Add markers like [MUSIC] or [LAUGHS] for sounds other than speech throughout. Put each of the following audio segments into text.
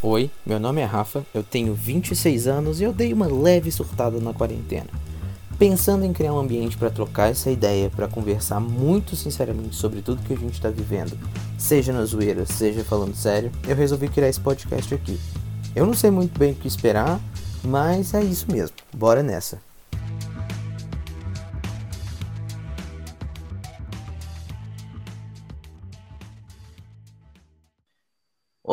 Oi, meu nome é Rafa, eu tenho 26 anos e eu dei uma leve surtada na quarentena. Pensando em criar um ambiente para trocar essa ideia, para conversar muito sinceramente sobre tudo que a gente está vivendo, seja na zoeira, seja falando sério, eu resolvi criar esse podcast aqui. Eu não sei muito bem o que esperar, mas é isso mesmo, bora nessa.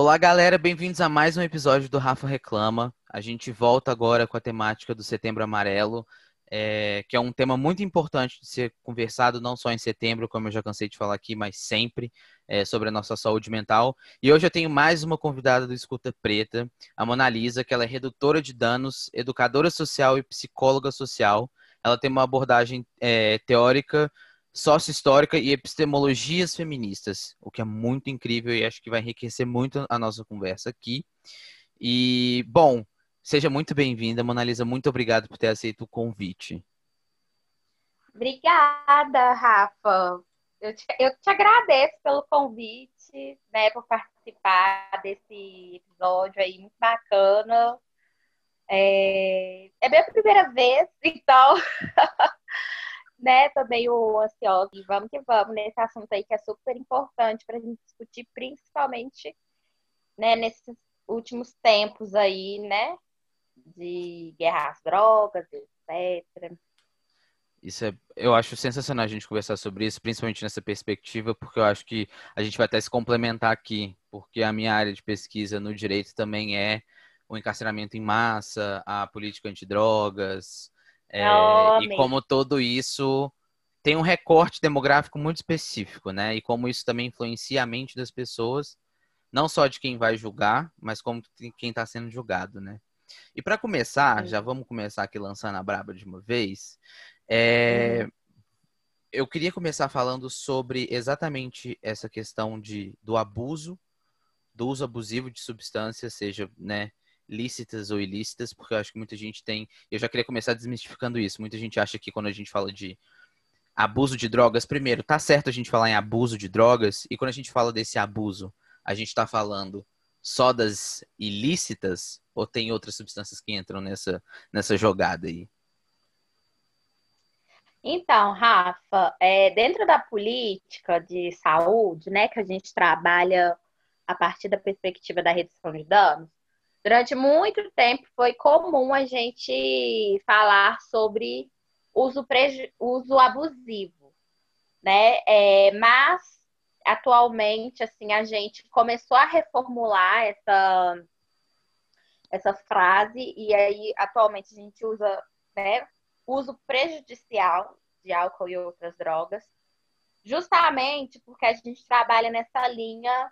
Olá, galera, bem-vindos a mais um episódio do Rafa Reclama. A gente volta agora com a temática do Setembro Amarelo, é, que é um tema muito importante de ser conversado, não só em setembro, como eu já cansei de falar aqui, mas sempre, é, sobre a nossa saúde mental. E hoje eu tenho mais uma convidada do Escuta Preta, a Mona Lisa, que ela é redutora de danos, educadora social e psicóloga social. Ela tem uma abordagem é, teórica sócio-histórica e epistemologias feministas, o que é muito incrível e acho que vai enriquecer muito a nossa conversa aqui. E, bom, seja muito bem-vinda, Monalisa, muito obrigado por ter aceito o convite. Obrigada, Rafa. Eu te, eu te agradeço pelo convite, né, por participar desse episódio aí, muito bacana. É, é minha primeira vez, [LAUGHS] então né, tô meio ansiosa e vamos que vamos nesse assunto aí que é super importante para a gente discutir, principalmente, né, nesses últimos tempos aí, né, de guerra às drogas, etc. Isso é, eu acho sensacional a gente conversar sobre isso, principalmente nessa perspectiva, porque eu acho que a gente vai até se complementar aqui, porque a minha área de pesquisa no direito também é o encarceramento em massa, a política antidrogas, é, e como todo isso tem um recorte demográfico muito específico, né? E como isso também influencia a mente das pessoas, não só de quem vai julgar, mas como quem está sendo julgado, né? E para começar, já vamos começar aqui lançando a braba de uma vez. É, eu queria começar falando sobre exatamente essa questão de, do abuso, do uso abusivo de substâncias, seja, né, lícitas ou ilícitas, porque eu acho que muita gente tem. Eu já queria começar desmistificando isso. Muita gente acha que quando a gente fala de abuso de drogas, primeiro, tá certo a gente falar em abuso de drogas, e quando a gente fala desse abuso, a gente está falando só das ilícitas ou tem outras substâncias que entram nessa, nessa jogada aí? Então, Rafa, é, dentro da política de saúde, né, que a gente trabalha a partir da perspectiva da redução de danos, Durante muito tempo foi comum a gente falar sobre uso, preju... uso abusivo, né? É, mas atualmente, assim, a gente começou a reformular essa essa frase e aí atualmente a gente usa, né, uso prejudicial de álcool e outras drogas, justamente porque a gente trabalha nessa linha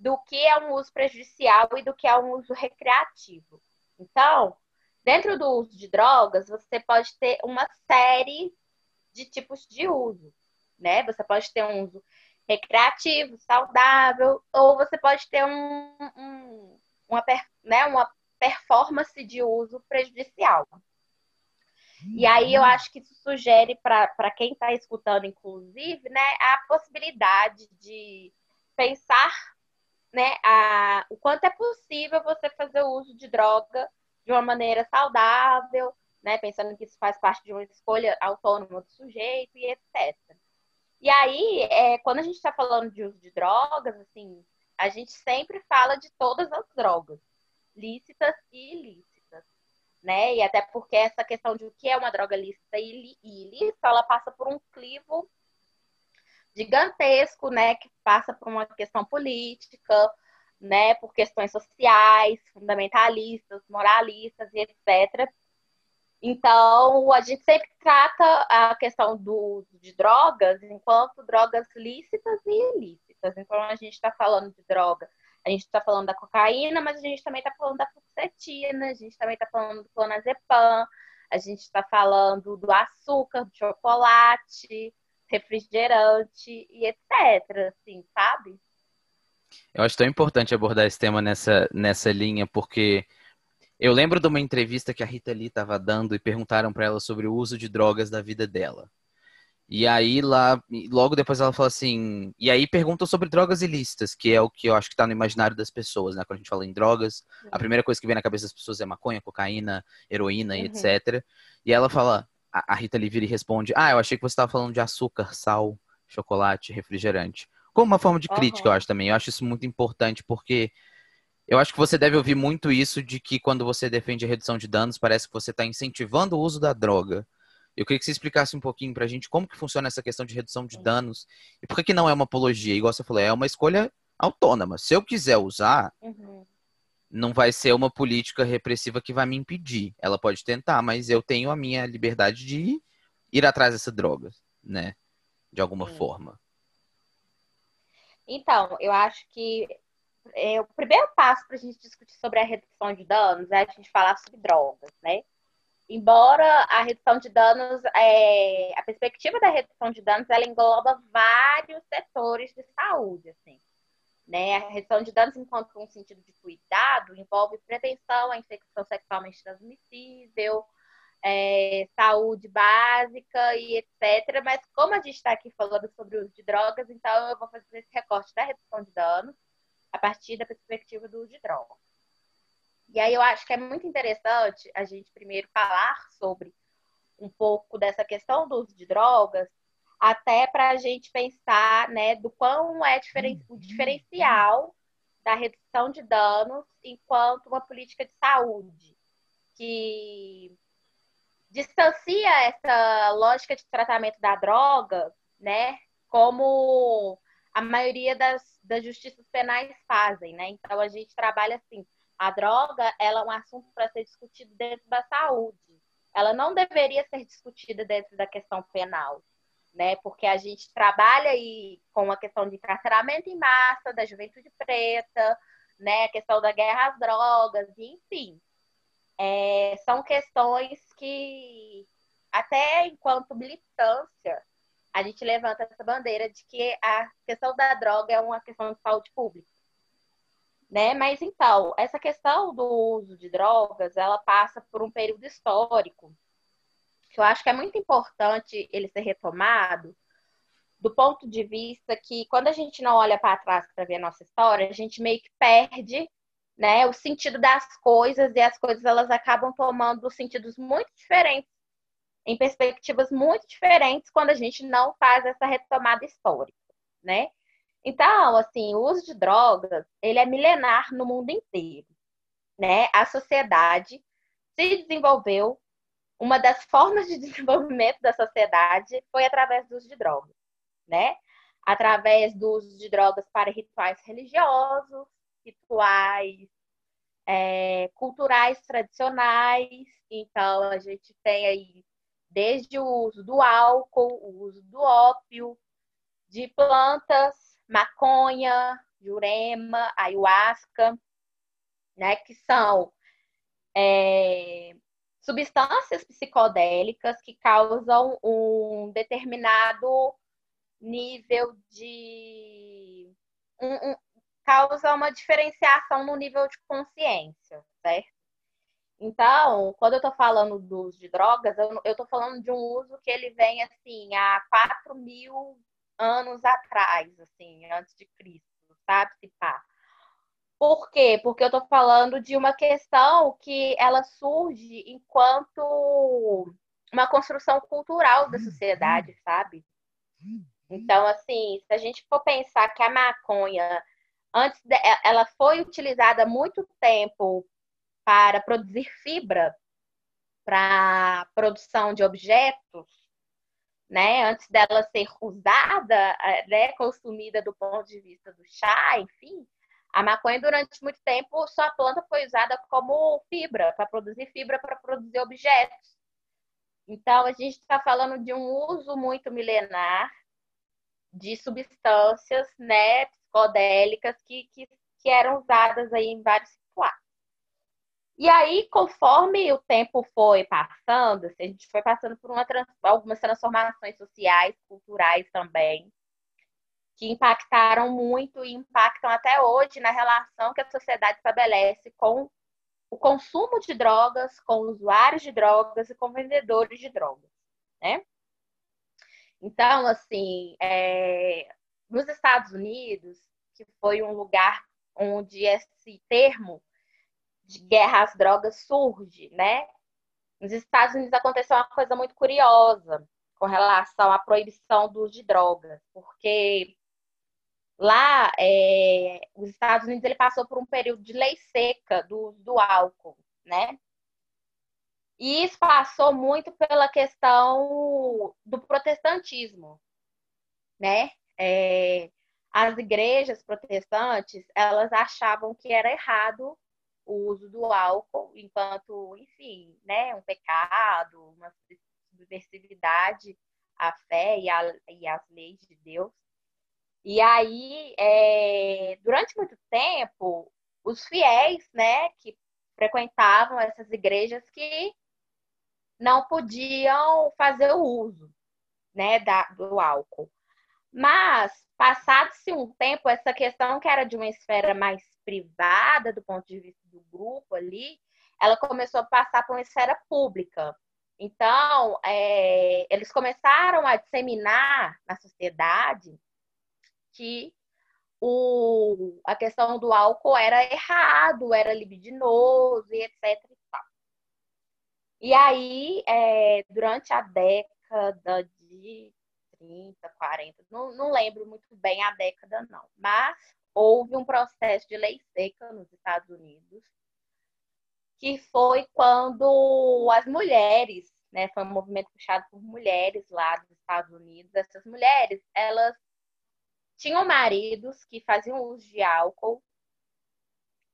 do que é um uso prejudicial e do que é um uso recreativo. Então, dentro do uso de drogas, você pode ter uma série de tipos de uso, né? Você pode ter um uso recreativo, saudável, ou você pode ter um, um, uma, né, uma performance de uso prejudicial. E aí eu acho que isso sugere para quem está escutando, inclusive, né, a possibilidade de pensar né, a, o quanto é possível você fazer o uso de droga de uma maneira saudável, né, pensando que isso faz parte de uma escolha autônoma do sujeito e etc. E aí, é, quando a gente está falando de uso de drogas, assim, a gente sempre fala de todas as drogas, lícitas e ilícitas, né? E até porque essa questão de o que é uma droga lícita e ilícita, ela passa por um clivo gigantesco, né, que passa por uma questão política, né, por questões sociais, fundamentalistas, moralistas e etc. Então, a gente sempre trata a questão do de drogas enquanto drogas lícitas e ilícitas. Então, a gente está falando de droga, a gente está falando da cocaína, mas a gente também está falando da fluoxetina, a gente também está falando do clonazepam, a gente está falando do açúcar, do chocolate, refrigerante e etc, assim, sabe? Eu acho tão importante abordar esse tema nessa, nessa linha, porque eu lembro de uma entrevista que a Rita Lee estava dando e perguntaram para ela sobre o uso de drogas da vida dela. E aí lá, logo depois ela fala assim, e aí pergunta sobre drogas ilícitas, que é o que eu acho que tá no imaginário das pessoas, né? Quando a gente fala em drogas, a uhum. primeira coisa que vem na cabeça das pessoas é maconha, cocaína, heroína uhum. e etc. E ela fala, a Rita Lee vira e responde, ah, eu achei que você estava falando de açúcar, sal, chocolate, refrigerante. Como uma forma de crítica, uhum. eu acho também. Eu acho isso muito importante, porque eu acho que você deve ouvir muito isso de que quando você defende a redução de danos, parece que você está incentivando o uso da droga. Eu queria que você explicasse um pouquinho pra gente como que funciona essa questão de redução de danos e por que, que não é uma apologia, igual você falou, é uma escolha autônoma. Se eu quiser usar, uhum. Não vai ser uma política repressiva que vai me impedir. Ela pode tentar, mas eu tenho a minha liberdade de ir atrás dessa droga, né? De alguma Sim. forma. Então, eu acho que é, o primeiro passo para a gente discutir sobre a redução de danos é a gente falar sobre drogas, né? embora a redução de danos, é, a perspectiva da redução de danos, ela engloba vários setores de saúde, assim. Né? A redução de danos, enquanto um sentido de cuidado, envolve prevenção à infecção sexualmente transmissível, é, saúde básica e etc. Mas como a gente está aqui falando sobre o uso de drogas, então eu vou fazer esse recorte da redução de danos a partir da perspectiva do uso de drogas. E aí eu acho que é muito interessante a gente primeiro falar sobre um pouco dessa questão do uso de drogas, até para a gente pensar né, do quão é diferen o diferencial da redução de danos enquanto uma política de saúde que distancia essa lógica de tratamento da droga, né, como a maioria das, das justiças penais fazem, né? Então a gente trabalha assim, a droga, ela é um assunto para ser discutido dentro da saúde. Ela não deveria ser discutida dentro da questão penal, né? Porque a gente trabalha aí com a questão de encarceramento em massa, da juventude preta, né? A questão da guerra às drogas, enfim. É, são questões que, até enquanto militância, a gente levanta essa bandeira de que a questão da droga é uma questão de saúde pública né? Mas então, essa questão do uso de drogas, ela passa por um período histórico que eu acho que é muito importante ele ser retomado do ponto de vista que quando a gente não olha para trás para ver a nossa história, a gente meio que perde, né, o sentido das coisas e as coisas elas acabam tomando sentidos muito diferentes em perspectivas muito diferentes quando a gente não faz essa retomada histórica, né? Então, assim, o uso de drogas, ele é milenar no mundo inteiro, né? A sociedade se desenvolveu, uma das formas de [LAUGHS] desenvolvimento da sociedade foi através do uso de drogas, né? Através do uso de drogas para rituais religiosos, rituais é, culturais tradicionais. Então, a gente tem aí desde o uso do álcool, o uso do ópio, de plantas maconha, jurema, ayahuasca, né, que são é, substâncias psicodélicas que causam um determinado nível de. Um, um, causa uma diferenciação no nível de consciência, certo? Então, quando eu estou falando do uso de drogas, eu estou falando de um uso que ele vem assim há 4 mil anos atrás, assim, antes de Cristo, sabe? Se. Por quê? Porque eu estou falando de uma questão que ela surge enquanto uma construção cultural da sociedade, sabe? Então, assim, se a gente for pensar que a maconha, antes de, ela foi utilizada muito tempo para produzir fibra para produção de objetos, né, antes dela ser usada, eh, né, consumida do ponto de vista do chá, enfim, a maconha durante muito tempo sua planta foi usada como fibra, para produzir fibra para produzir objetos. Então a gente está falando de um uso muito milenar de substâncias, né, psicodélicas que, que, que eram usadas aí em vários rituais. E aí, conforme o tempo foi passando, a gente foi passando por uma, algumas transformações sociais, culturais também, que impactaram muito e impactam até hoje na relação que a sociedade estabelece com o consumo de drogas, com usuários de drogas e com vendedores de drogas, né? Então, assim, é, nos Estados Unidos, que foi um lugar onde esse termo de guerra às drogas surge, né? Nos Estados Unidos aconteceu uma coisa muito curiosa com relação à proibição do uso de drogas, porque lá é, os Estados Unidos ele passou por um período de lei seca do do álcool, né? E isso passou muito pela questão do protestantismo, né? É, as igrejas protestantes, elas achavam que era errado o uso do álcool, enquanto, enfim, né, um pecado, uma subversividade à fé e, a, e às leis de Deus. E aí, é, durante muito tempo, os fiéis, né, que frequentavam essas igrejas que não podiam fazer o uso né, da, do álcool. Mas, passado-se um tempo, essa questão que era de uma esfera mais privada, do ponto de vista do grupo ali, ela começou a passar para uma esfera pública. Então, é, eles começaram a disseminar na sociedade que o, a questão do álcool era errado, era libidinoso e etc. E aí, é, durante a década de 30, 40, não, não lembro muito bem a década, não, mas houve um processo de lei seca nos Estados Unidos, que foi quando as mulheres, né, foi um movimento puxado por mulheres lá dos Estados Unidos, essas mulheres, elas tinham maridos que faziam uso de álcool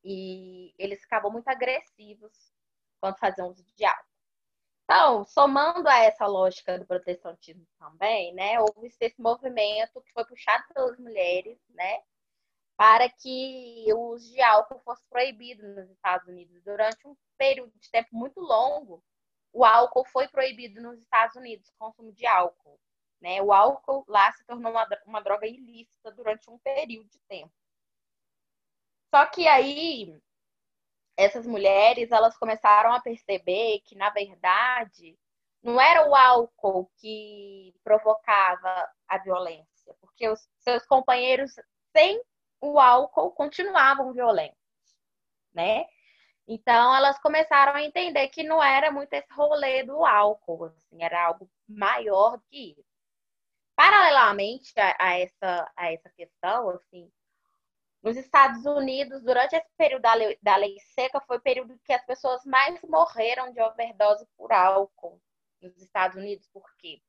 e eles ficavam muito agressivos quando faziam uso de álcool. Então, somando a essa lógica do protestantismo também, né, houve esse movimento que foi puxado pelas mulheres, né, para que o uso de álcool fosse proibido nos Estados Unidos. Durante um período de tempo muito longo, o álcool foi proibido nos Estados Unidos, consumo de álcool. Né? O álcool lá se tornou uma, uma droga ilícita durante um período de tempo. Só que aí essas mulheres elas começaram a perceber que, na verdade, não era o álcool que provocava a violência, porque os seus companheiros, sem o álcool, continuavam violentos, né? Então, elas começaram a entender que não era muito esse rolê do álcool, assim, era algo maior do que isso. Paralelamente a, a essa, a essa questão, assim, nos Estados Unidos, durante esse período da lei, da lei seca, foi o período que as pessoas mais morreram de overdose por álcool nos Estados Unidos. Por quê?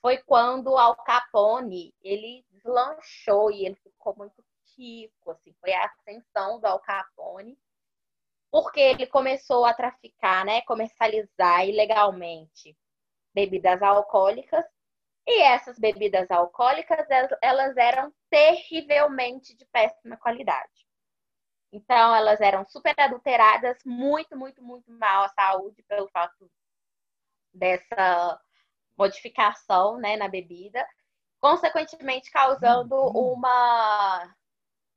Foi quando Al Capone, ele deslanchou e ele ficou muito rico, assim, foi a ascensão do Al Capone, porque ele começou a traficar, né, comercializar ilegalmente bebidas alcoólicas e essas bebidas alcoólicas, elas eram terrivelmente de péssima qualidade. Então, elas eram super adulteradas, muito, muito, muito mal à saúde pelo fato dessa modificação né, na bebida, consequentemente causando uhum. uma,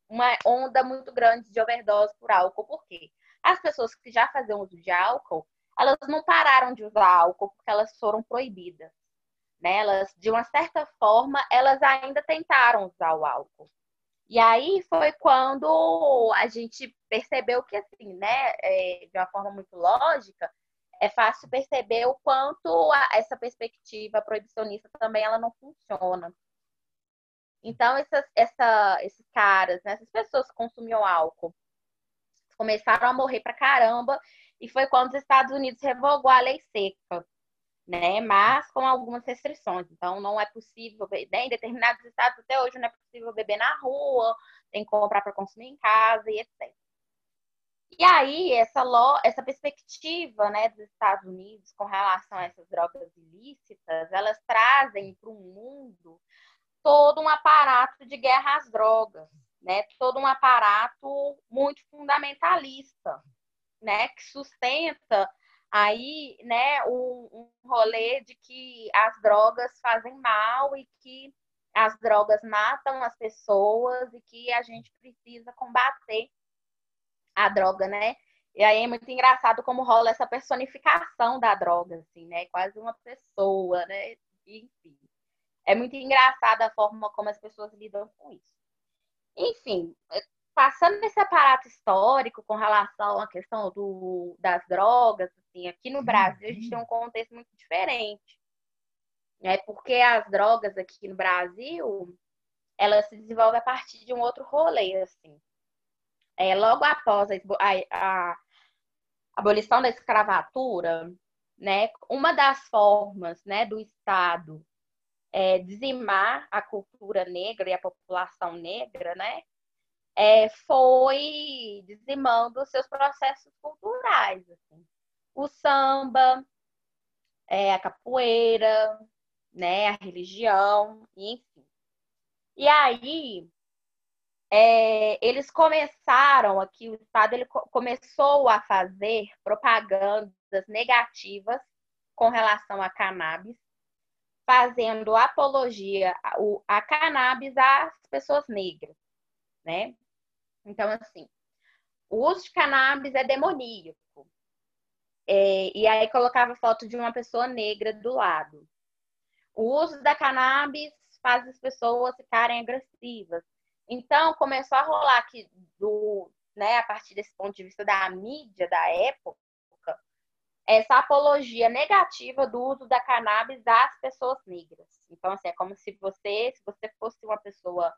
uma onda muito grande de overdose por álcool. Por quê? As pessoas que já faziam uso de álcool, elas não pararam de usar álcool porque elas foram proibidas né? Elas, de uma certa forma, elas ainda tentaram usar o álcool. E aí foi quando a gente percebeu que, assim, né, é, de uma forma muito lógica, é fácil perceber o quanto essa perspectiva proibicionista também ela não funciona. Então, essas, essa, esses caras, né, essas pessoas que consumiam álcool, começaram a morrer pra caramba, e foi quando os Estados Unidos revogou a lei seca né? Mas com algumas restrições. Então, não é possível, né? em determinados estados até hoje não é possível beber na rua, tem que comprar para consumir em casa e etc. E aí, essa, lo... essa perspectiva né, dos Estados Unidos com relação a essas drogas ilícitas, elas trazem para o mundo todo um aparato de guerra às drogas, né? todo um aparato muito fundamentalista, né? que sustenta aí, né, um, um rolê de que as drogas fazem mal e que as drogas matam as pessoas e que a gente precisa combater a droga, né? E aí é muito engraçado como rola essa personificação da droga, assim, né? Quase uma pessoa, né? Enfim. é muito engraçada a forma como as pessoas lidam com isso. Enfim, passando esse aparato histórico com relação à questão do, das drogas, assim, aqui no Brasil a gente tem um contexto muito diferente. Né? Porque as drogas aqui no Brasil, elas se desenvolvem a partir de um outro rolê, assim. É, logo após a, a, a abolição da escravatura, né, uma das formas né, do Estado é, dizimar a cultura negra e a população negra, né, é, foi dizimando seus processos culturais. Assim. O samba, é, a capoeira, né, a religião, enfim. E aí, é, eles começaram aqui, o Estado ele começou a fazer propagandas negativas com relação a cannabis, fazendo apologia a cannabis às pessoas negras, né? Então, assim, o uso de cannabis é demoníaco. É, e aí colocava foto de uma pessoa negra do lado. O uso da cannabis faz as pessoas ficarem agressivas. Então, começou a rolar aqui, do, né, a partir desse ponto de vista da mídia da época, essa apologia negativa do uso da cannabis das pessoas negras. Então, assim, é como se você, se você fosse uma pessoa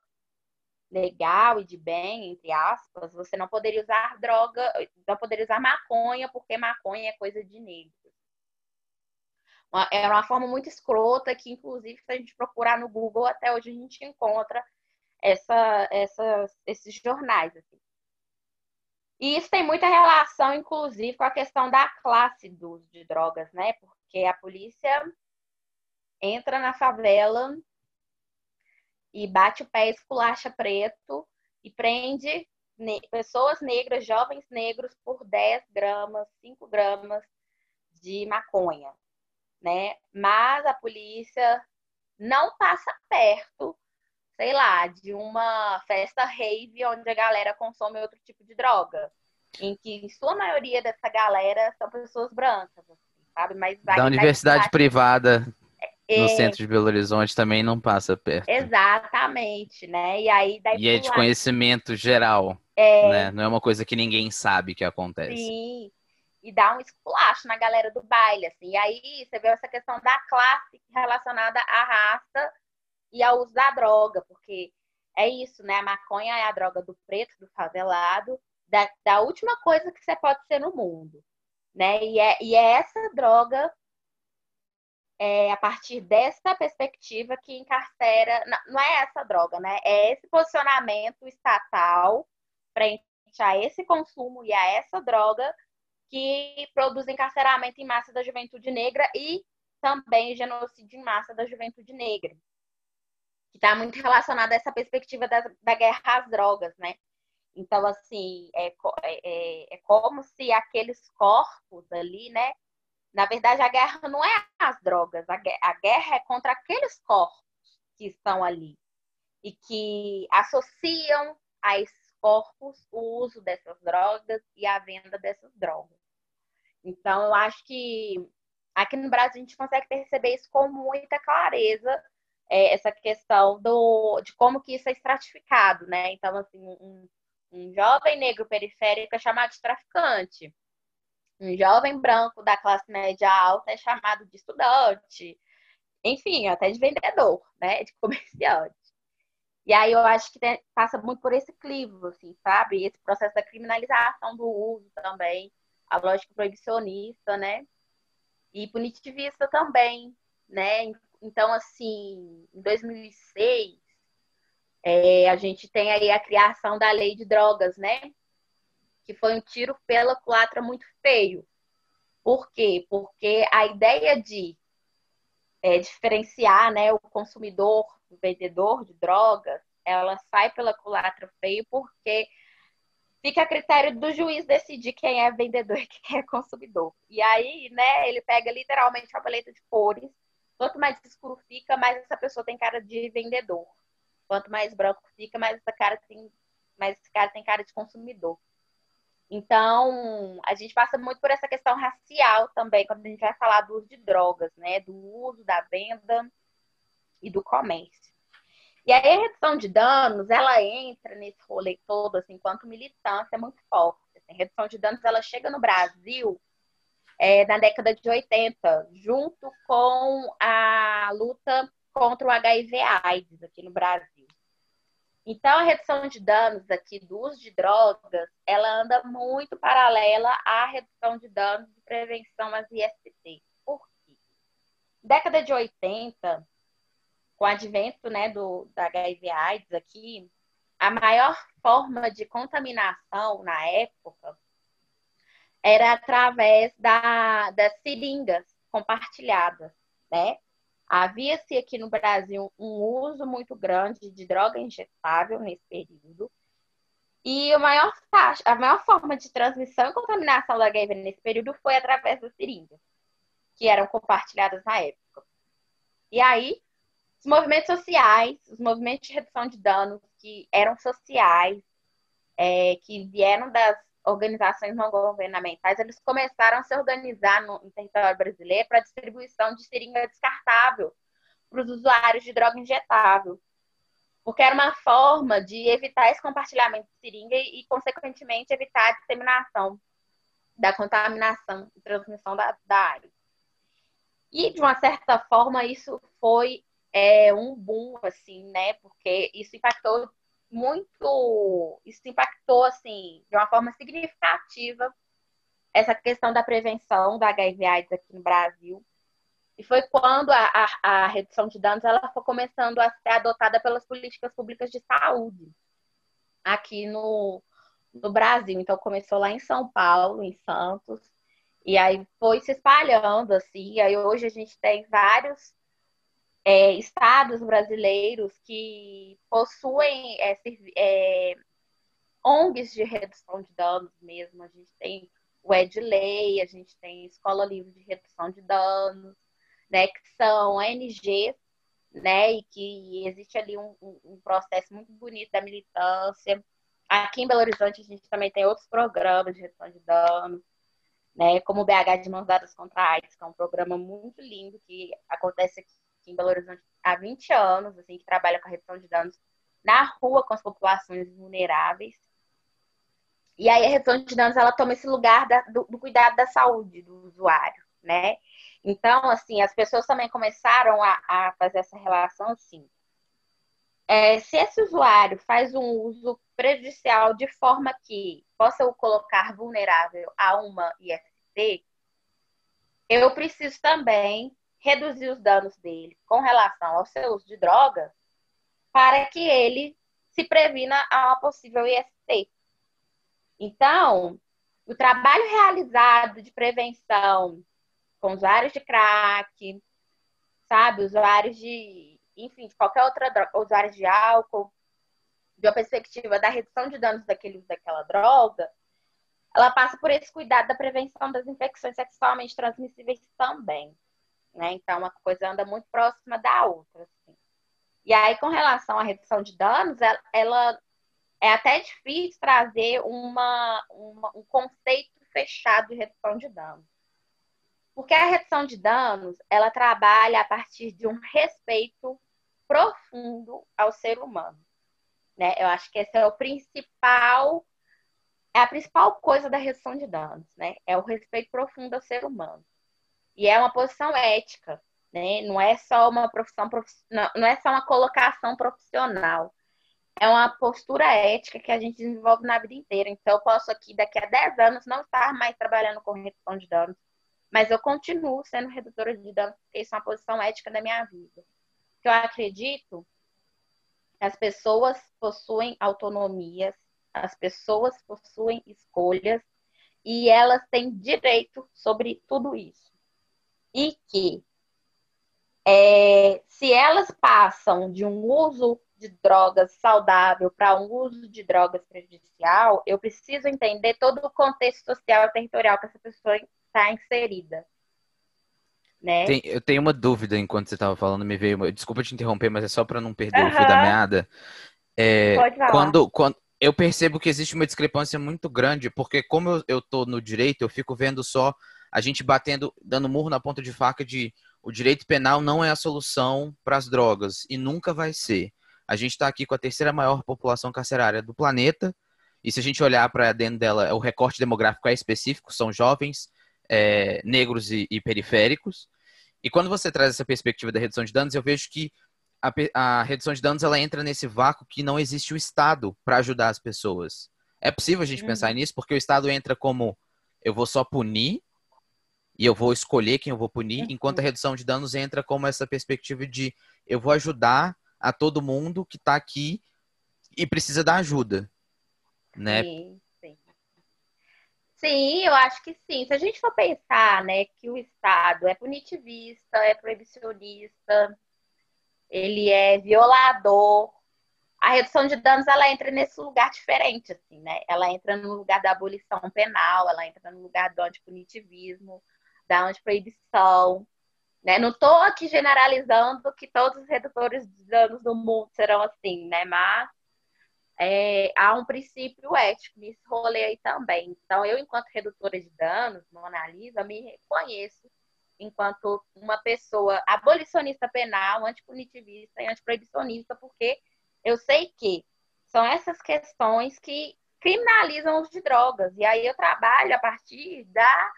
legal e de bem, entre aspas, você não poderia usar droga, não poderia usar maconha, porque maconha é coisa de negro. Era uma forma muito escrota que, inclusive, se a gente procurar no Google, até hoje a gente encontra essa, essa, esses jornais. Assim. E isso tem muita relação, inclusive, com a questão da classe do uso de drogas, né? Porque a polícia entra na favela e bate o pé, esculacha preto e prende ne pessoas negras, jovens negros, por 10 gramas, 5 gramas de maconha, né? Mas a polícia não passa perto, sei lá, de uma festa rave onde a galera consome outro tipo de droga. Em que, em sua maioria dessa galera, são pessoas brancas, assim, sabe? Mas da universidade privada no é. centro de Belo Horizonte também não passa perto. Exatamente, né? E aí E é de conhecimento geral, é... né? Não é uma coisa que ninguém sabe que acontece. Sim. E dá um esculacho na galera do baile, assim. E aí você vê essa questão da classe relacionada à raça e ao uso da droga, porque é isso, né? A maconha é a droga do preto, do favelado, da, da última coisa que você pode ser no mundo, né? E é, e é essa droga é a partir dessa perspectiva que encarcera, não é essa droga, né? É esse posicionamento estatal frente a esse consumo e a essa droga que produz encarceramento em massa da juventude negra e também genocídio em massa da juventude negra. Que está muito relacionado a essa perspectiva da, da guerra às drogas, né? Então, assim, é, é, é, é como se aqueles corpos ali, né, na verdade, a guerra não é as drogas, a guerra é contra aqueles corpos que estão ali e que associam a esses corpos o uso dessas drogas e a venda dessas drogas. Então, eu acho que aqui no Brasil a gente consegue perceber isso com muita clareza, é, essa questão do, de como que isso é estratificado, né? Então, assim, um, um jovem negro periférico é chamado de traficante. Um jovem branco da classe média alta é chamado de estudante, enfim, até de vendedor, né? De [LAUGHS] comerciante. E aí eu acho que tem, passa muito por esse clivo, assim, sabe? Esse processo da criminalização do uso também, a lógica proibicionista, né? E punitivista também, né? Então, assim, em 2006, é, a gente tem aí a criação da lei de drogas, né? Que foi um tiro pela culatra muito feio. Por quê? Porque a ideia de é, diferenciar né, o consumidor do vendedor de drogas, ela sai pela culatra feio porque fica a critério do juiz decidir quem é vendedor e [LAUGHS] quem é consumidor. E aí, né, ele pega literalmente uma paleta de cores. Quanto mais escuro fica, mais essa pessoa tem cara de vendedor. Quanto mais branco fica, mais essa cara tem, mais esse cara tem cara de consumidor. Então, a gente passa muito por essa questão racial também, quando a gente vai falar do uso de drogas, né? Do uso, da venda e do comércio. E aí a redução de danos, ela entra nesse rolê todo, assim, enquanto militância muito forte. Assim, a redução de danos, ela chega no Brasil é, na década de 80, junto com a luta contra o HIV/AIDS aqui no Brasil. Então, a redução de danos aqui do uso de drogas, ela anda muito paralela à redução de danos de prevenção às IST. Por quê? Década de 80, com o advento né, do, da HIV AIDS aqui, a maior forma de contaminação na época era através da, das seringas compartilhadas, né? Havia-se aqui no Brasil um uso muito grande de droga injetável nesse período. E a maior, a maior forma de transmissão e contaminação da HIV nesse período foi através das seringas, que eram compartilhadas na época. E aí, os movimentos sociais, os movimentos de redução de danos que eram sociais, é, que vieram das organizações não governamentais, eles começaram a se organizar no, território brasileiro para distribuição de seringa descartável para os usuários de droga injetável. Porque era uma forma de evitar esse compartilhamento de seringa e, consequentemente, evitar a disseminação da contaminação e transmissão da, da área. E, de uma certa forma, isso foi é, um boom, assim, né? Porque isso impactou muito. Isso impactou, assim, de uma forma significativa essa questão da prevenção da HIV/AIDS aqui no Brasil. E foi quando a, a, a, redução de danos ela foi começando a ser adotada pelas políticas públicas de saúde aqui no, no Brasil. Então começou lá em São Paulo, em Santos, e aí foi se espalhando assim. E aí hoje a gente tem vários é, estados brasileiros que possuem é, é, ONGs de redução de danos mesmo. A gente tem o Edley, a gente tem Escola Livre de Redução de Danos, né, que são ONGs, né, e que existe ali um, um processo muito bonito da militância. Aqui em Belo Horizonte a gente também tem outros programas de redução de danos, né, como o BH de Mãos Dadas contra a AIDS, que é um programa muito lindo que acontece aqui aqui em Belo Horizonte há 20 anos, assim, que trabalha com a redução de danos na rua com as populações vulneráveis. E aí a redução de danos ela toma esse lugar da, do, do, cuidado da saúde do usuário, né? Então, assim, as pessoas também começaram a, a fazer essa relação assim. É, se esse usuário faz um uso prejudicial de forma que possa o colocar vulnerável a uma IST, eu preciso também reduzir os danos dele com relação ao seu uso de drogas para que ele se previna a uma possível IST. Então, o trabalho realizado de prevenção com usuários de crack, sabe, usuários de, enfim, de qualquer outra droga, usuários de álcool, de uma perspectiva da redução de danos daquele daquela droga, ela passa por esse cuidado da prevenção das infecções sexualmente transmissíveis também né? Então, uma coisa anda muito próxima da outra. Assim. E aí, com relação à redução de danos, ela, ela é até difícil trazer uma, uma, um conceito fechado de redução de danos. Porque a redução de danos, ela trabalha a partir de um respeito profundo ao ser humano. Né? Eu acho que esse é o principal, é a principal coisa da redução de danos, né? É o respeito profundo ao ser humano. E é uma posição ética, né? Não é só uma profissão, não é só uma colocação profissional. É uma postura ética que a gente desenvolve na vida inteira. Então, eu posso aqui, daqui a 10 anos, não estar mais trabalhando com redução de danos, mas eu continuo sendo redutora de danos, porque isso é uma posição ética da minha vida. Eu acredito que as pessoas possuem autonomias, as pessoas possuem escolhas e elas têm direito sobre tudo isso e que é, se elas passam de um uso de drogas saudável para um uso de drogas prejudicial, eu preciso entender todo o contexto social e territorial que essa pessoa está inserida. Né? Tem, eu tenho uma dúvida enquanto você estava falando, me veio. Desculpa te interromper, mas é só para não perder uhum. o fio da meada. É, Pode falar. Quando, quando eu percebo que existe uma discrepância muito grande, porque como eu, tô no direito, eu fico vendo só a gente batendo, dando murro na ponta de faca de o direito penal não é a solução para as drogas e nunca vai ser. A gente está aqui com a terceira maior população carcerária do planeta, e se a gente olhar para dentro dela, o recorte demográfico é específico, são jovens, é, negros e, e, periféricos. E quando você traz essa perspectiva da redução de danos, eu vejo que a, a redução de danos ela entra nesse vácuo que não existe o Estado para ajudar as pessoas. É possível a gente uhum. pensar nisso, porque o Estado entra como eu vou só punir e eu vou escolher quem eu vou punir, uhum. enquanto a redução de danos entra como essa perspectiva de eu vou ajudar a todo mundo que está aqui e precisa da ajuda, né? Sim, sim. Sim, eu acho que sim. Se a gente for pensar, né, que o Estado é punitivista, é proibicionista, ele é violador, a redução de danos ela entra nesse lugar diferente, assim, né? Ela entra no lugar da abolição penal, ela entra no lugar do antipunitivismo, da antiproibição. Né? Não estou aqui generalizando que todos os redutores de danos do mundo serão assim, né? Mas é, há um princípio ético nesse rolê aí também. Então, eu, enquanto redutora de danos, Mona Lisa, me reconheço enquanto uma pessoa abolicionista penal, antipunitivista e antiproibicionista, porque eu sei que são essas questões que criminalizam os de drogas. E aí eu trabalho a partir da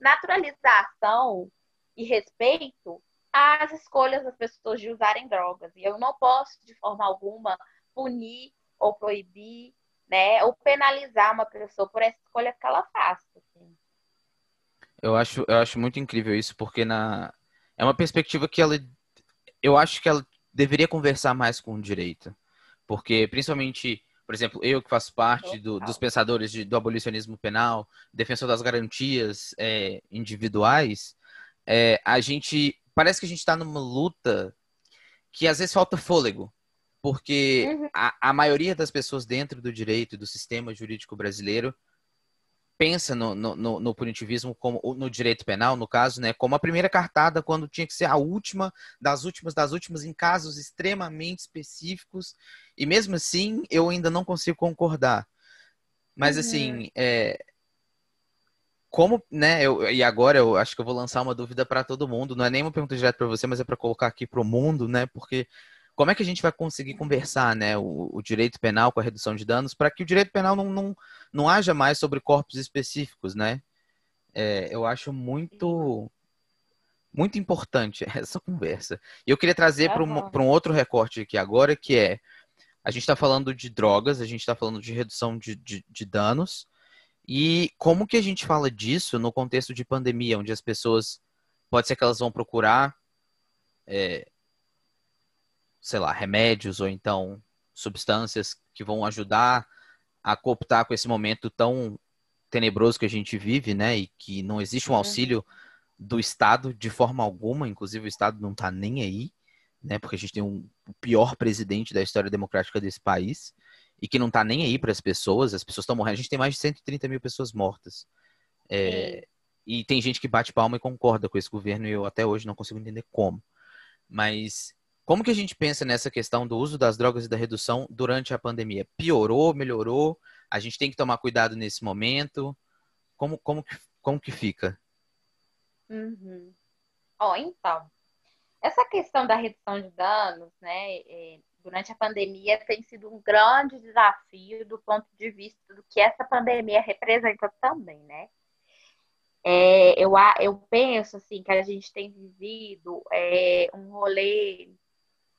naturalização e respeito às escolhas das pessoas de usarem drogas. E eu não posso, de forma alguma, punir ou proibir, né, ou penalizar uma pessoa por essa escolha que ela faça. Assim. Eu acho, eu acho muito incrível isso, porque na é uma perspectiva que ela, eu acho que ela deveria conversar mais com o direito. Porque, principalmente, por exemplo, eu que faço parte do, dos pensadores de, do abolicionismo penal, defensor das garantias é, individuais, é, a gente. Parece que a gente está numa luta que às vezes falta fôlego. Porque uhum. a, a maioria das pessoas dentro do direito e do sistema jurídico brasileiro pensa no, no, no, punitivismo como no direito penal, no caso, né, como a primeira cartada quando tinha que ser a última das últimas das últimas em casos extremamente específicos. E mesmo assim, eu ainda não consigo concordar. Mas uhum. assim, é, como, né, eu, e agora eu acho que eu vou lançar uma dúvida para todo mundo, não é nem uma pergunta direta para você, mas é para colocar aqui para o mundo, né? Porque como é que a gente vai conseguir conversar né, o, o direito penal com a redução de danos para que o direito penal não, não, não haja mais sobre corpos específicos, né? É, eu acho muito muito importante [LAUGHS] essa conversa. E eu queria trazer para um, um outro recorte aqui agora, que é a gente está falando de drogas, a gente está falando de redução de, de, de, danos. E como que a gente fala disso no contexto de pandemia, onde as pessoas pode ser que elas vão procurar é, sei lá, remédios ou então substâncias que vão ajudar a cooptar com esse momento tão tenebroso que a gente vive, né? E que não existe um auxílio do Estado de forma alguma, inclusive o Estado não está nem aí, né? Porque a gente tem um, o pior presidente da história democrática desse país e que não está nem aí para as pessoas, as pessoas estão morrendo. A gente tem mais de 130 mil pessoas mortas. É, e tem gente que bate palma e concorda com esse governo e eu até hoje não consigo entender como. Mas como que a gente pensa nessa questão do uso das drogas e da redução durante a pandemia? Piorou, melhorou? A gente tem que tomar cuidado nesse momento? Como, como, como que fica? Uhum. Ó, então, essa questão da redução de danos, né, é, durante a pandemia tem sido um grande desafio do ponto de vista do que essa pandemia representa também, né? É, eu, eu penso assim que a gente tem vivido é, um rolê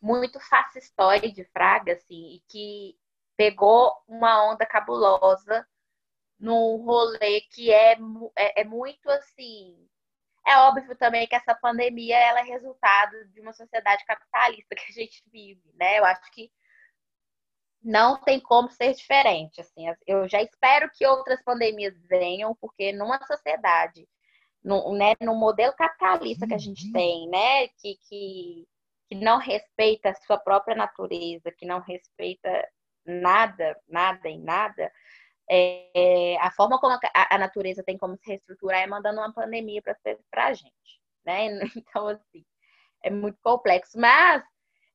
muito fascistoide, Fraga, assim, e que pegou uma onda cabulosa num rolê que é, é, é, muito assim. É óbvio também que essa pandemia ela é resultado de uma sociedade capitalista que a gente vive, né? Eu acho que não tem como ser diferente. Assim, eu já espero que outras pandemias venham, porque numa sociedade, no, né, no modelo capitalista que a gente uhum. tem, né, que, que que não respeita a sua própria natureza, que não respeita nada, nada em nada, é, a forma como a, a, natureza tem como se reestruturar é mandando uma pandemia para a gente, né? [LAUGHS] Então, assim, é muito complexo. Mas,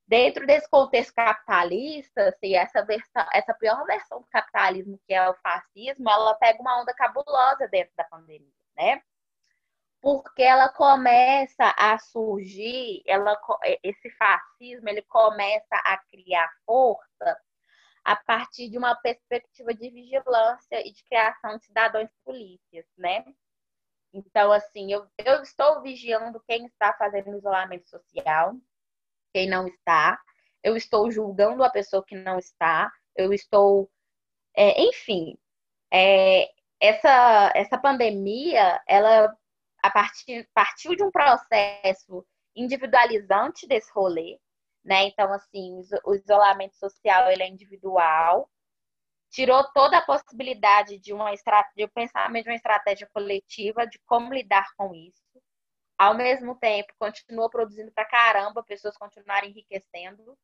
dentro desse contexto capitalista, assim, essa, versão, essa pior versão do capitalismo, que é o fascismo, ela pega uma onda cabulosa dentro da pandemia, né? Porque ela começa a surgir, ela, esse fascismo ele começa a criar força a partir de uma perspectiva de vigilância e de criação de cidadãos polícias, né? Então, assim, eu, eu estou vigiando quem está fazendo isolamento social, quem não está, eu estou julgando a pessoa que não está, eu estou. É, enfim, é, essa, essa pandemia, ela a partir, partiu de um processo individualizante desse rolê, né? Então, assim, o isolamento social ele é individual, tirou toda a possibilidade de uma de um pensamento de uma estratégia coletiva de como lidar com isso. Ao mesmo tempo, continuou produzindo para caramba, pessoas continuaram enriquecendo.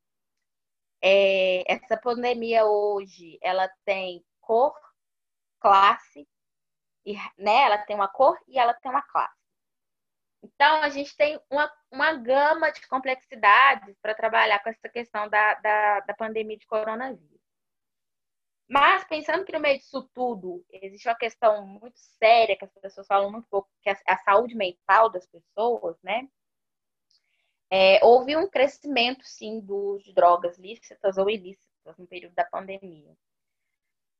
É, essa pandemia hoje, ela tem cor, classe, e, né, ela tem uma cor e ela tem uma classe. Então, a gente tem uma, uma gama de complexidades para trabalhar com essa questão da, da, da pandemia de coronavírus. Mas, pensando que no meio disso tudo existe uma questão muito séria, que as pessoas falam muito pouco, que é a saúde mental das pessoas, né? É, houve um crescimento, sim, do uso de drogas lícitas ou ilícitas no período da pandemia.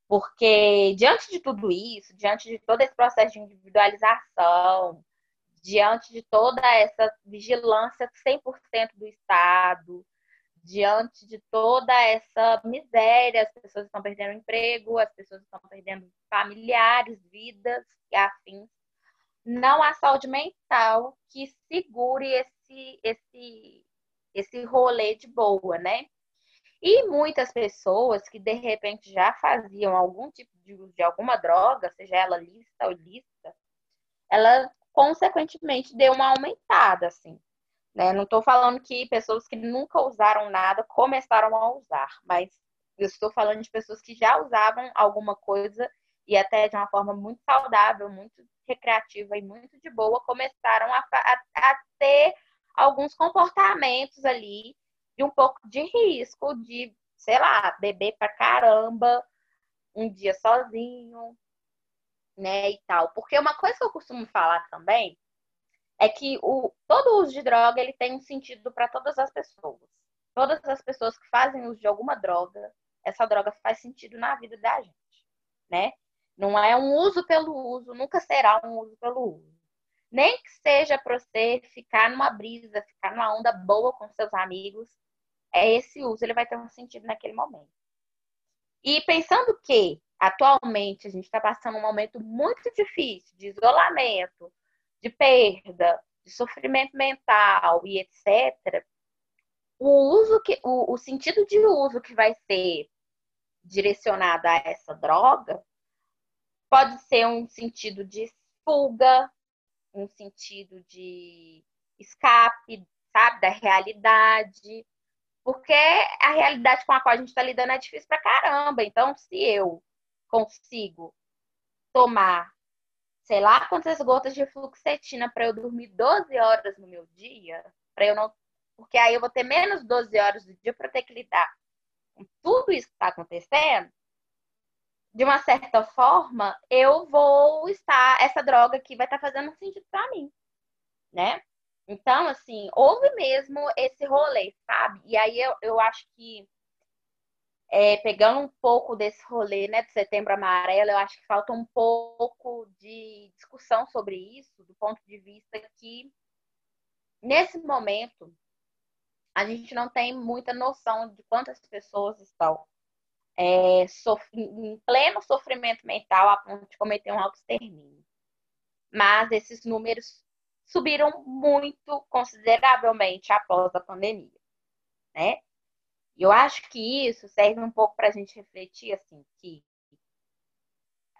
Porque, diante de tudo isso, diante de todo esse processo de individualização, diante de toda essa vigilância 100% do Estado, diante de toda essa miséria, as pessoas estão perdendo emprego, as pessoas estão perdendo familiares, vidas e afins. Não há saúde mental que segure esse, esse, esse rolê de boa, né? E muitas pessoas que de repente já faziam algum tipo de uso de alguma droga, seja ela lícita ou ilícita, ela consequentemente deu uma aumentada, assim. Né? Não estou falando que pessoas que nunca usaram nada começaram a usar, mas eu estou falando de pessoas que já usavam alguma coisa e até de uma forma muito saudável, muito recreativa e muito de boa, começaram a, a, a ter alguns comportamentos ali de um pouco de risco de, sei lá, beber pra caramba um dia sozinho, né, e tal. Porque uma coisa que eu costumo falar também é que o, todo uso de droga ele tem um sentido para todas as pessoas. Todas as pessoas que fazem uso de alguma droga, essa droga faz sentido na vida da gente, né? Não é um uso pelo uso, nunca será um uso pelo uso. Nem que seja para você ficar numa brisa, ficar numa onda boa com seus amigos, é esse uso, ele vai ter um sentido naquele momento. E pensando que atualmente a gente está passando um momento muito difícil de isolamento, de perda, de sofrimento mental e etc., o uso que o, o sentido de uso que vai ser direcionado a essa droga pode ser um sentido de fuga, um sentido de escape, sabe, da realidade, porque a realidade com a qual a gente está lidando é difícil pra caramba. Então, se eu consigo tomar, sei lá, quantas gotas de fluoxetina para eu dormir 12 horas no meu dia, para eu não. Porque aí eu vou ter menos 12 horas do dia para ter que lidar com tudo isso que está acontecendo. De uma certa forma, eu vou estar. Essa droga aqui vai estar tá fazendo sentido para mim, né? Então, assim, houve mesmo esse rolê, sabe? E aí eu, eu acho que é, pegando um pouco desse rolê né, do setembro amarelo, eu acho que falta um pouco de discussão sobre isso, do ponto de vista que, nesse momento, a gente não tem muita noção de quantas pessoas estão é, em pleno sofrimento mental a ponto de cometer um auto-extermínio. Mas esses números subiram muito consideravelmente após a pandemia, né? E eu acho que isso serve um pouco para a gente refletir assim que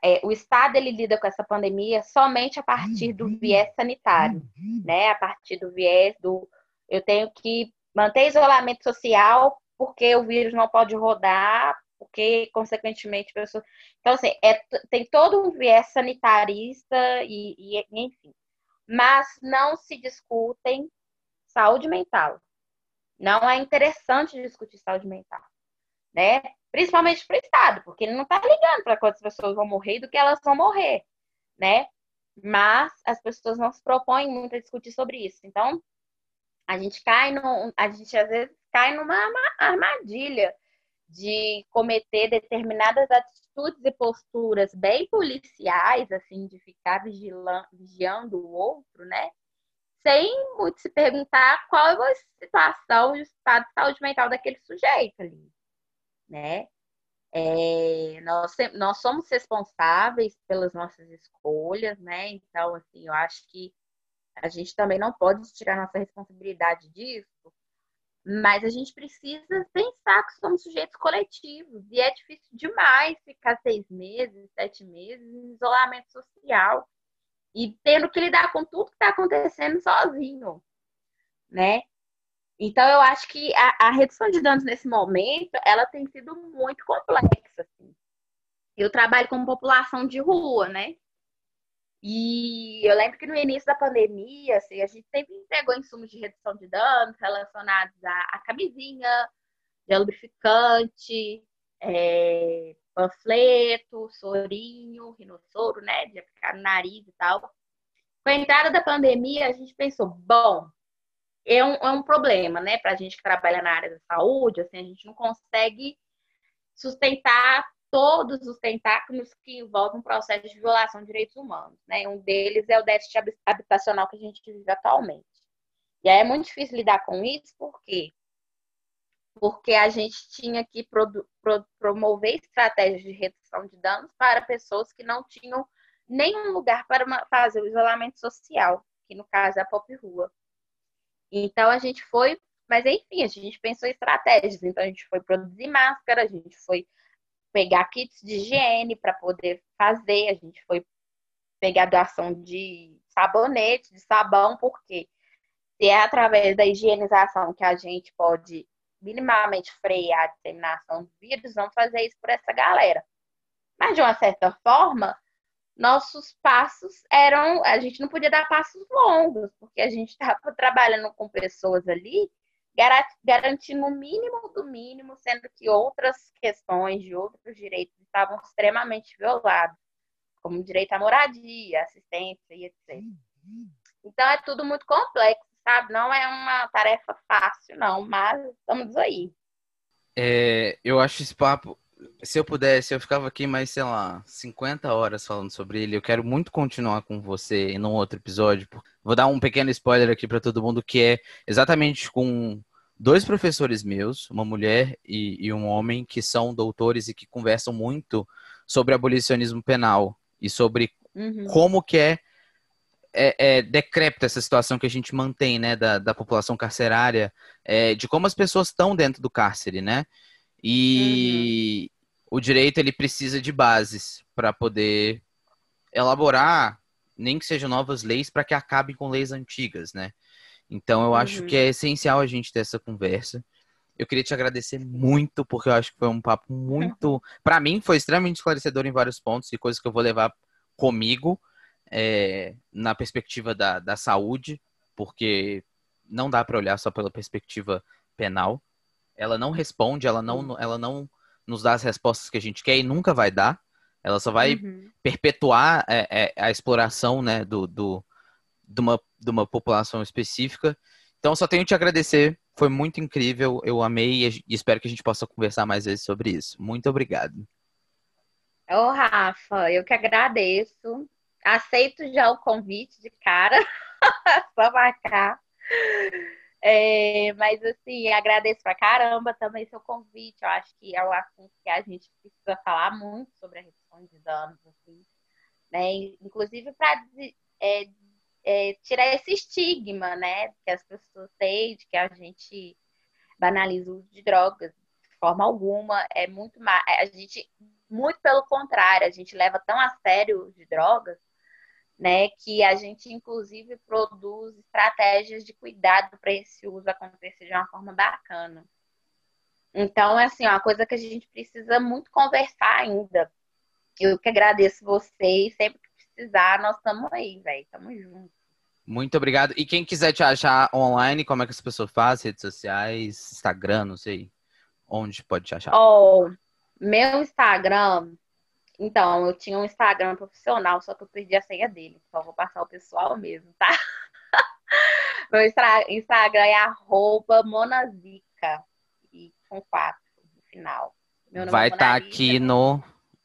é, o Estado ele lida com essa pandemia somente a partir do uhum. viés sanitário, uhum. né? A partir do viés do eu tenho que manter isolamento social porque o vírus não pode rodar, porque consequentemente pessoas. Então assim, é, tem todo um viés sanitarista e, e enfim mas não se discutem saúde mental. Não é interessante discutir saúde mental, né? Principalmente para o Estado, porque ele não está ligando para quantas pessoas vão morrer do que elas vão morrer, né? mas as pessoas não se propõem muito a discutir sobre isso. Então, a gente cai no, a gente às vezes cai numa armadilha de cometer determinadas atitudes e posturas bem policiais, assim, de ficar vigiando o outro, né? Sem muito se perguntar qual é a situação e o estado de saúde mental daquele sujeito ali, né? É, nós, nós somos responsáveis pelas nossas escolhas, né? Então, assim, eu acho que a gente também não pode tirar nossa responsabilidade disso, mas a gente precisa pensar que somos sujeitos coletivos e é difícil demais ficar seis meses, sete meses em isolamento social e tendo que lidar com tudo que está acontecendo sozinho, né? Então eu acho que a, a, redução de danos nesse momento ela tem sido muito complexa. Assim. Eu trabalho com população de rua, né? E eu lembro que no início da pandemia, assim, a gente sempre entregou insumos de redução de danos relacionados à, à camisinha, gel lubrificante, é, panfleto, sorinho, rinossoro, né? De aplicar no nariz e tal. Com a entrada da pandemia, a gente pensou, bom, é um, é um problema, né? Para a gente que trabalha na área da saúde, assim, a gente não consegue sustentar todos os tentáculos que envolvem um processo de violação de direitos humanos. Né? Um deles é o déficit habitacional que a gente vive atualmente. E aí é muito difícil lidar com isso, por quê? Porque a gente tinha que pro, pro, promover estratégias de redução de danos para pessoas que não tinham nenhum lugar para fazer o isolamento social, que no caso é a Pop Rua. Então a gente foi, mas enfim, a gente pensou em estratégias. Então a gente foi produzir máscara, a gente foi pegar kits de higiene para poder fazer. A gente foi pegar doação de sabonete, de sabão, porque se é através da higienização que a gente pode minimamente frear a disseminação do vírus, vamos fazer isso por essa galera. Mas, de uma certa forma, nossos passos eram. A gente não podia dar passos longos, porque a gente estava [LAUGHS] trabalhando com pessoas ali garantindo o mínimo do mínimo, sendo que outras questões de outros direitos estavam extremamente violados, como direito à moradia, assistência e etc. Então é tudo muito complexo, sabe? Não é uma tarefa fácil, não, mas estamos aí. É, eu acho esse papo. Se eu pudesse, eu ficava aqui mais, sei lá, 50 horas falando sobre ele. Eu quero muito continuar com você em um outro episódio, Vou dar um pequeno spoiler aqui para todo mundo, que é exatamente com dois professores meus, uma mulher e, e, um homem, que são doutores e que conversam muito sobre abolicionismo penal e sobre uhum. como que é, é, é decrépita essa situação que a gente mantém, né, da, da população carcerária, é, de como as pessoas estão dentro do cárcere, né? E uhum. O direito ele precisa de bases para poder elaborar nem que sejam novas leis para que acabem com leis antigas, né? Então eu uhum. acho que é essencial a gente ter essa conversa. Eu queria te agradecer muito, porque eu acho que foi um papo muito. [LAUGHS] para mim, foi extremamente esclarecedor em vários pontos e coisas que eu vou levar comigo é, na perspectiva da, da saúde, porque não dá para olhar só pela perspectiva penal. Ela não responde, ela não, ela não nos dá as respostas que a gente quer e nunca vai dar. Ela só vai uhum. perpetuar é, é, a exploração né, do, do, de, uma, de uma população específica. Então, só tenho te agradecer. Foi muito incrível. Eu amei e espero que a gente possa conversar mais vezes sobre isso. Muito obrigado. Ô, oh, Rafa, eu que agradeço. Aceito já o convite de cara. [LAUGHS] Só marcar. É, mas assim, agradeço pra caramba também seu convite. Eu acho que é um assunto que a gente precisa falar muito sobre a redução de danos, assim, né? Inclusive para é, é, tirar esse estigma, né? Que as pessoas têm de que a gente banaliza o uso de drogas de forma alguma. É muito mais. A gente, muito pelo contrário, a gente leva tão a sério de drogas né, que a gente inclusive produz estratégias de cuidado para esse uso acontecer de uma forma bacana. Então, é assim, é uma coisa que a gente precisa muito conversar ainda. Eu que agradeço vocês, sempre que precisar, nós estamos aí, velho, estamos juntos. Muito obrigado. E quem quiser te achar online, como é que as pessoas fazem? Redes sociais, Instagram, não sei. Onde pode te achar? Oh, meu Instagram Então, eu tinha um Instagram profissional, só que eu perdi a senha dele. Então, vou passar o pessoal mesmo, tá? [LAUGHS] Meu Instagram é arroba monazica. E com quatro no final. Vai estar é tá aqui no,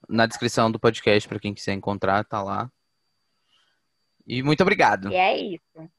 na descrição do podcast para quem quiser encontrar, tá lá. E muito obrigado. E é isso.